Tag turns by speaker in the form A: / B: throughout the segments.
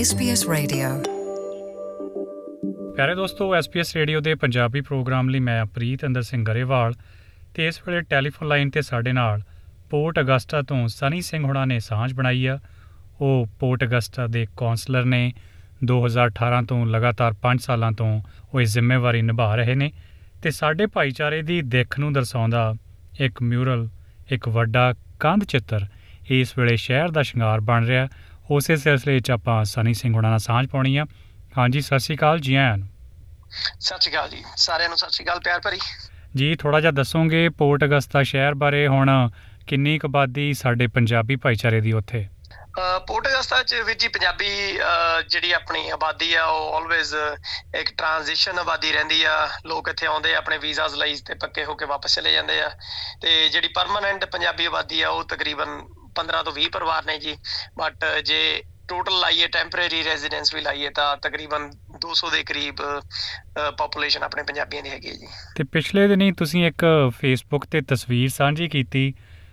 A: SBS Radio.
B: ਪਿਆਰੇ ਦੋਸਤੋ, SBS radio ਦੇ ਪੰਜਾਬੀ ਪ੍ਰੋਗਰਾਮ ਲਈ ਮੈਂ ਪ੍ਰੀਤ ਅੰਦਰ ਸਿੰਘ ਗਰੇਵਾਲ ਤੇ ਇਸ ਵੇਲੇ ਟੈਲੀਫੋਨ ਲਾਈਨ ਤੇ ਸਾਡੇ ਨਾਲ ਪੋਰਟ ਅਗਸਟਾ ਤੋਂ ਸਨੀ ਸਿੰਘ ਹੁਣਾਂ ਨੇ ਸਾਂਝ ਬਣਾਈ ਆ। ਉਹ ਪੋਰਟ ਅਗਸਟਾ ਦੇ ਕਾਉਂਸਲਰ ਨੇ 2018 ਤੋਂ ਲਗਾਤਾਰ 5 ਸਾਲਾਂ ਤੋਂ ਉਹ ਇਹ ਜ਼ਿੰਮੇਵਾਰੀ ਨਿਭਾ ਰਹੇ ਨੇ ਤੇ ਸਾਡੇ ਭਾਈਚਾਰੇ ਦੀ ਦਿੱਖ ਨੂੰ ਦਰਸਾਉਂਦਾ ਇੱਕ ਮਿਊਰਲ ਇੱਕ ਵੱਡਾ ਕੰਧ ਚਿੱਤਰ ਇਸ ਵੇਲੇ ਸ਼ਹਿਰ ਦਾ ਸ਼ਿੰਗਾਰ ਬਣ ਰਿਹਾ। ਉਸੇ ਸਿਲਸਿਲੇ 'ਚ ਆਪਾਂ ਸਨੀ ਸਿੰਘ ਹੁਣਾਂ ਨਾਲ ਸਾਂਝ ਪਾਉਣੀ ਆ। ਹਾਂਜੀ ਸਤਿ ਸ਼੍ਰੀ ਅਕਾਲ ਜੀ ਆਇਆਂ ਨੂੰ।
C: ਸਤਿ ਸ਼੍ਰੀ ਅਕਾਲ ਜੀ। ਸਾਰਿਆਂ ਨੂੰ ਸਤਿ ਸ਼੍ਰੀ ਅਕਾਲ ਪਿਆਰ ਭਰੀ।
B: ਜੀ ਥੋੜਾ ਜਿਹਾ ਦੱਸੋਗੇ ਪੋਰਟ ਅਗਸਤਾ ਸ਼ਹਿਰ ਬਾਰੇ। ਹੁਣ ਕਿੰਨੀ ਕੁ ਆਬਾਦੀ ਸਾਡੇ ਪੰਜਾਬੀ ਭਾਈਚਾਰੇ ਦੀ ਉੱਥੇ?
C: ਪੋਰਟ ਅਗਸਤਾ ਚ ਵੀਰ ਜੀ ਪੰਜਾਬੀ ਜਿਹੜੀ ਆਪਣੀ ਆਬਾਦੀ ਆ ਉਹ ਆਲਵੇਜ਼ ਇੱਕ ਟ੍ਰਾਂਜੀਸ਼ਨ ਆਬਾਦੀ ਰਹਿੰਦੀ ਆ। ਲੋਕ ਇੱਥੇ ਆਉਂਦੇ ਆ ਆਪਣੇ ਵੀਜ਼ਾਸ ਲਈ ਤੇ ਪੱਕੇ ਹੋ ਕੇ ਵਾਪਸ ਚਲੇ ਜਾਂਦੇ ਆ। ਤੇ ਜਿਹੜੀ ਪਰਮਨੈਂਟ ਪੰਜਾਬੀ ਆਬਾਦੀ ਆ ਉਹ ਤਕਰੀਬਨ 15 ਤੋਂ 20 ਪਰਿਵਾਰ ਨੇ ਜੀ। ਬਟ ਜੇ ਟੋਟਲ ਲਾਈਏ ਟੈਂਪਰੇਰੀ ਰੈਜ਼ੀਡੈਂਸ ਵੀ ਲਾਈਏ, ਤਾਂ ਤਕਰੀਬਨ 200 ਦੇ ਕਰੀਬ ਪੋਪੂਲੇਸ਼ਨ ਆਪਣੇ ਪੰਜਾਬੀਆਂ ਦੀ ਹੈਗੀ ਹੈ ਜੀ।
B: ਤੇ ਪਿਛਲੇ ਦਿਨੀ ਤੁਸੀਂ ਇੱਕ ਫੇਸਬੁੱਕ ਤੇ ਤਸਵੀਰ ਸਾਂਝੀ ਕੀਤੀ।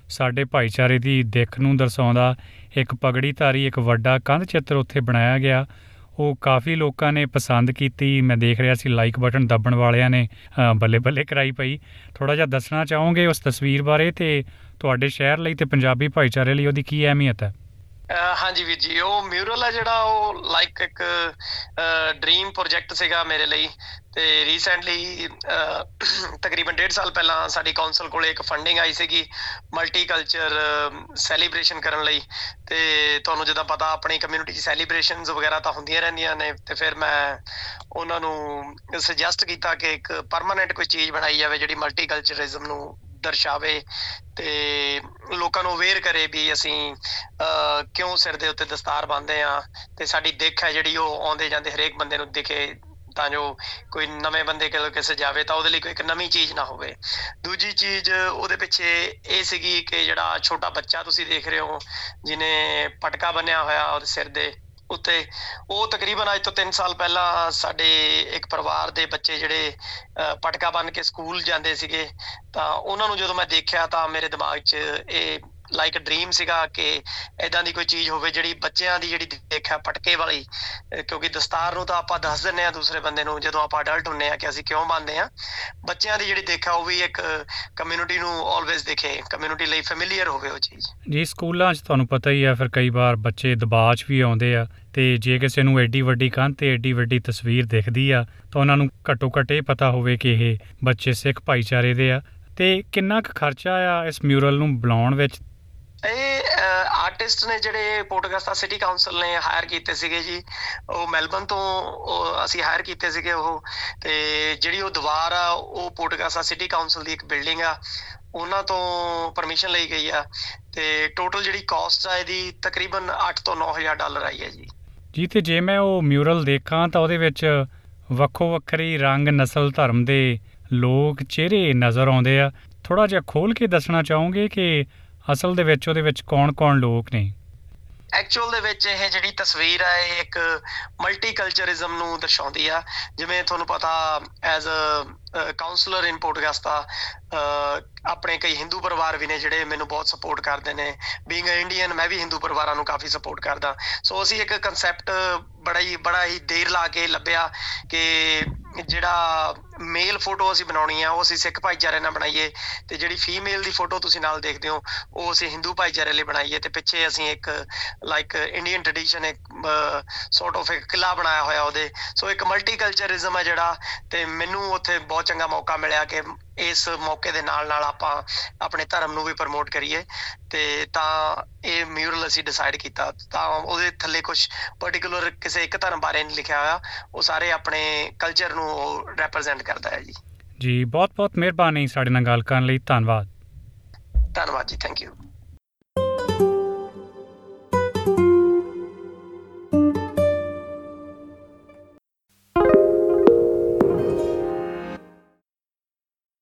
B: ਸਾਡੇ ਭਾਈਚਾਰੇ ਦੀ ਦਿੱਖ ਨੂੰ ਦਰਸਾਉਂਦਾ ਇੱਕ ਪਗੜੀਧਾਰੀ ਇੱਕ ਵੱਡਾ ਕੰਧ ਚਿੱਤਰ ਉੱਥੇ ਬਣਾਇਆ ਗਿਆ। ਉਹ ਕਾਫੀ ਲੋਕਾਂ ਨੇ ਪਸੰਦ ਕੀਤੀ। ਮੈਂ ਦੇਖ ਰਿਹਾ ਸੀ ਲਾਈਕ ਬਟਨ ਦੱਬਣ ਵਾਲਿਆਂ ਨੇ ਅ, ਬੱਲੇ ਬੱਲੇ ਕਰਾਈ ਪਈ। ਥੋੜਾ ਜਿਹਾ ਦੱਸਣਾ ਚਾਹੋਗੇ ਉਸ ਤਸਵੀਰ ਬਾਰੇ ਤੇ ਤੁਹਾਡੇ ਸ਼ਹਿਰ ਲਈ ਤੇ ਪੰਜਾਬੀ ਭਾਈਚਾਰੇ ਲਈ ਉਹਦੀ ਕੀ ਅਹਿਮੀਅਤ ਹੈ?
C: ਅਹ ਹਾਂਜੀ ਵੀਰ ਜੀ ਉਹ ਮਿਊਰਲ ਹੈ ਜਿਹੜਾ ਉਹ ਲਾਈਕ ਇੱਕ ਡ੍ਰੀਮ ਪ੍ਰੋਜੈਕਟ ਸੀਗਾ ਮੇਰੇ ਲਈ। ਤੇ ਰੀਸੈਂਟਲੀ ਤਕਰੀਬਨ 1.5 ਸਾਲ ਪਹਿਲਾਂ ਸਾਡੀ ਕਾਉਂਸਲ ਕੋਲੇ ਇੱਕ ਫੰਡਿੰਗ ਆਈ ਸੀਗੀ ਮਲਟੀ ਕਲਚਰ ਸੈਲੀਬ੍ਰੇਸ਼ਨ ਕਰਨ ਲਈ। ਤੇ ਤੁਹਾਨੂੰ ਜਦੋਂ ਪਤਾ ਆਪਣੀ ਕਮਿਊਨਿਟੀ 'ਚ ਸੈਲੀਬ੍ਰੇਸ਼ਨਸ ਵਗੈਰਾ ਤਾਂ ਹੁੰਦੀਆਂ ਰਹਿੰਦੀਆਂ ਨੇ। ਤੇ ਫਿਰ ਮੈਂ ਉਹਨਾਂ ਨੂੰ ਸੁਜੈਸਟ ਕੀਤਾ ਕਿ ਇੱਕ ਪਰਮਾਨੈਂਟ ਕੋਈ ਚੀਜ਼ ਬਣਾਈ ਜਾਵੇ ਜਿਹੜੀ ਮਲਟੀ ਕਲਚਰਿਜ਼ਮ ਨੂੰ ਦਰਸਾਵੇ ਤੇ ਲੋਕਾਂ ਨੂੰ ਅਵੇਅਰ ਕਰੇ ਵੀ ਅਸੀਂ ਅਹ, ਕਿਉਂ ਸਿਰ ਦੇ ਉੱਤੇ ਦਸਤਾਰ ਬੰਨ੍ਹਦੇ ਆ ਤੇ ਸਾਡੀ ਦਿੱਖ ਹੈ ਜਿਹੜੀ ਉਹ ਆਉਂਦੇ ਜਾਂਦੇ ਹਰੇਕ ਬੰਦੇ ਨੂੰ ਦਿਖੇ ਤਾਂ ਜੋ ਕੋਈ ਨਵੇਂ ਬੰਦੇ ਕੋਲ ਕਿਸੇ ਜਾਵੇ ਤਾਂ ਉਹਦੇ ਲਈ ਕੋਈ ਇੱਕ ਨਵੀਂ ਚੀਜ਼ ਨਾ ਹੋਵੇ। ਦੂਜੀ ਚੀਜ਼ ਉਹਦੇ ਪਿੱਛੇ ਇਹ ਸੀਗੀ ਕਿ ਜਿਹੜਾ ਛੋਟਾ ਬੱਚਾ ਤੁਸੀਂ ਦੇਖ ਰਹੇ ਹੋ ਜਿਹਨੇ ਪਟਕਾ ਬੰਨਿਆ ਹੋਇਆ ਉਹਦੇ ਸਿਰ ਦੇ ਉੱਤੇ ਉਹ ਤਕਰੀਬਨ ਅੱਜ ਤੋਂ 3 ਸਾਲ ਪਹਿਲਾਂ ਸਾਡੇ ਇੱਕ ਪਰਿਵਾਰ ਦੇ ਬੱਚੇ ਜਿਹੜੇ ਅਹ, ਪਟਕਾ ਬੰਨ ਕੇ ਸਕੂਲ ਜਾਂਦੇ ਸੀਗੇ ਤਾਂ ਉਹਨਾਂ ਨੂੰ ਜਦੋਂ ਮੈਂ ਦੇਖਿਆ ਤਾਂ ਮੇਰੇ ਦਿਮਾਗ 'ਚ ਇਹ ਲਾਈਕ ਡ੍ਰੀਮ ਸੀਗਾ ਕਿ ਐਦਾਂ ਦੀ ਕੋਈ ਚੀਜ਼ ਹੋਵੇ ਜਿਹੜੀ ਬੱਚਿਆਂ ਦੀ ਜਿਹੜੀ ਦੇਖ ਹੈ ਪਟਕੇ ਵਾਲੀ ਅਹ, ਕਿਉਂਕਿ ਦਸਤਾਰ ਨੂੰ ਤਾਂ ਆਪਾਂ ਦੱਸ ਦਿੰਨੇ ਆ ਦੂਸਰੇ ਬੰਦੇ ਨੂੰ ਜਦੋਂ ਆਪਾਂ ਅਡਲਟ ਹੁੰਨੇ ਆ ਕਿ ਅਸੀਂ ਕਿਉਂ ਮੰਨਦੇ ਆ ਬੱਚਿਆਂ ਦੀ ਜਿਹੜੀ ਦੇਖ ਹੈ ਉਹ ਵੀ ਇੱਕ ਕਮਿਊਨਿਟੀ ਨੂੰ ਆਲਵੇਜ਼ ਦਿਖੇ ਕਮਿਊਨਿਟੀ ਲਈ ਫੈਮਿਲੀਅਰ ਹੋਵੇ ਉਹ ਚੀਜ਼।
B: ਜੀ ਸਕੂਲਾਂ 'ਚ ਤੁਹਾਨੂੰ ਪਤਾ ਹੀ ਆ ਫਿਰ ਕਈ ਵਾਰ ਬੱਚੇ ਦਬਾਅ 'ਚ ਵੀ ਆਉਂਦੇ ਆ ਤੇ ਜੇ ਕਿਸੇ ਨੂੰ ਐਡੀ ਵੱਡੀ ਕੰਧ ਤੇ ਐਡੀ ਵੱਡੀ ਤਸਵੀਰ ਦਿਖਦੀ ਆ ਤਾਂ ਉਹਨਾਂ ਨੂੰ ਘੱਟੋ ਘੱਟ ਇਹ ਪਤਾ ਹੋਵੇ ਕਿ ਇਹ ਬੱਚੇ ਸਿੱਖ ਭਾਈਚਾਰੇ ਦੇ ਆ। ਤੇ ਕਿੰਨਾ ਕੁ ਖਰਚਾ ਆ ਇਸ ਮਿਊਰਲ ਨੂੰ ਬਣਾਉਣ ਵਿੱਚ?
C: ਇਹ ਆਰਟਿਸਟ ਨੇ ਜਿਹੜੇ ਪੋਰਟਗਸਟਾ ਸਿਟੀ ਕਾਉਂਸਲ ਨੇ ਹਾਇਰ ਕੀਤੇ ਸੀਗੇ ਜੀ, ਉਹ ਮੈਲਬਨ ਤੋਂ ਉਹ ਅਸੀਂ ਹਾਇਰ ਕੀਤੇ ਸੀਗੇ ਉਹ, ਤੇ ਜਿਹੜੀ ਉਹ ਦੀਵਾਰ ਆ, ਉਹ ਪੋਰਟਗਸਟਾ ਸਿਟੀ ਕਾਉਂਸਲ ਦੀ ਇੱਕ ਬਿਲਡਿੰਗ ਆ, ਉਹਨਾਂ ਤੋਂ ਪਰਮਿਸ਼ਨ ਲਈ ਗਈ ਆ, ਤੇ ਟੋਟਲ ਜਿਹੜੀ ਕਾਸਟ ਆ ਇਹਦੀ ਤਕਰੀਬਨ 8 ਤੋਂ 9000 ਡਾਲਰ ਆਈ ਹੈ ਜੀ।
B: ਜੀ, ਤੇ ਜੇ ਮੈਂ ਉਹ ਮਿਊਰਲ ਦੇਖਾਂ, ਤਾਂ ਉਹਦੇ ਵਿੱਚ ਵੱਖੋ ਵੱਖਰੀ ਰੰਗ, ਨਸਲ, ਧਰਮ ਦੇ ਲੋਕ ਚਿਹਰੇ ਨਜ਼ਰ ਆਉਂਦੇ ਆ। ਥੋੜਾ ਜਿਹਾ ਖੋਲ ਕੇ ਦੱਸਣਾ ਚਾਹੋਗੇ ਕਿ ਅਸਲ ਦੇ ਵਿੱਚ ਉਹਦੇ ਵਿੱਚ ਕੌਣ-ਕੌਣ ਲੋਕ ਨੇ?
C: ਐਕਚੁਅਲ ਦੇ ਵਿੱਚ ਇਹ ਜਿਹੜੀ ਤਸਵੀਰ ਹੈ ਇਹ ਇੱਕ ਮਲਟੀਕਲਚਰਿਜ਼ਮ ਨੂੰ ਦਰਸਾਉਂਦੀ ਆ। ਜਿਵੇਂ ਤੁਹਾਨੂੰ ਪਤਾ ਐਜ਼ ਅ ਕਾਉਂਸਲਰ ਇਨ ਪੋਰਟਗਸਟਾ ਆਪਣੇ ਕਈ ਹਿੰਦੂ ਪਰਿਵਾਰ ਵੀ ਨੇ ਜਿਹੜੇ ਮੈਨੂੰ ਬਹੁਤ ਸਪੋਰਟ ਕਰਦੇ ਨੇ। ਬੀਇੰਗ ਅ ਇੰਡੀਅਨ ਮੈਂ ਵੀ ਹਿੰਦੂ ਪਰਿਵਾਰਾਂ ਨੂੰ ਕਾਫੀ ਸਪੋਰਟ ਕਰਦਾ। ਸੋ ਅਸੀਂ ਇੱਕ ਕਨਸੈਪਟ ਬੜਾ ਹੀ ਬੜਾ ਹੀ ਦੇਰ ਲਾ ਕੇ ਲੱਭਿਆ ਕਿ ਜਿਹੜਾ ਮੇਲ ਫੋਟੋ ਅਸੀਂ ਬਣਾਉਣੀ ਆ, ਉਹ ਅਸੀਂ ਸਿੱਖ ਭਾਈਚਾਰੇ ਨਾਲ ਬਣਾਈਏ ਤੇ ਜਿਹੜੀ ਫੀਮੇਲ ਦੀ ਫੋਟੋ ਤੁਸੀਂ ਨਾਲ ਦੇਖਦੇ ਹੋ, ਉਹ ਅਸੀਂ ਹਿੰਦੂ ਭਾਈਚਾਰੇ ਲਈ ਬਣਾਈਏ ਤੇ ਪਿੱਛੇ ਅਸੀਂ ਇੱਕ ਲਾਈਕ ਇੰਡੀਅਨ ਟ੍ਰੈਡੀਸ਼ਨ ਇੱਕ ਸੋਰਟ ਆਫ ਇੱਕ ਕਿਲਾ ਬਣਾਇਆ ਹੋਇਆ ਉਹਦੇ। ਸੋ ਇੱਕ ਮਲਟੀਕਲਚਰਿਜ਼ਮ ਹੈ ਜਿਹੜਾ ਤੇ ਮੈਨੂੰ ਉੱਥੇ ਬਹੁਤ ਚੰਗਾ ਮੌਕਾ ਮਿਲਿਆ ਕਿ ਇਸ ਮੌਕੇ ਦੇ ਨਾਲ ਨਾਲ ਆਪਾਂ ਆਪਣੇ ਧਰਮ ਨੂੰ ਵੀ ਪ੍ਰਮੋਟ ਕਰੀਏ ਤੇ ਤਾਂ ਇਹ ਮਿਊਰਲ ਅਸੀਂ ਡਿਸਾਈਡ ਕੀਤਾ। ਤਾਂ ਉਹਦੇ ਥੱਲੇ ਕੁਝ ਪਾਰਟਿਕੂਲਰ ਕਿਸੇ ਇੱਕ ਧਰਮ ਬਾਰੇ ਨਹੀਂ ਲਿਖਿਆ ਹੋਇਆ ਉਹ ਸਾਰੇ ਆਪਣੇ ਕਲਚਰ ਨੂੰ ਉਹ ਰਿਪਰੈਜ਼ੈਂਟ ਕਰਦਾ ਹੈ ਜੀ।
B: ਜੀ ਬਹੁਤ-ਬਹੁਤ ਮਿਹਰਬਾਨੀ ਸਾਡੇ ਨਾਲ ਗੱਲ ਕਰਨ ਲਈ। ਧੰਨਵਾਦ।
C: ਧੰਨਵਾਦ ਜੀ ਥੈਂਕ ਯੂ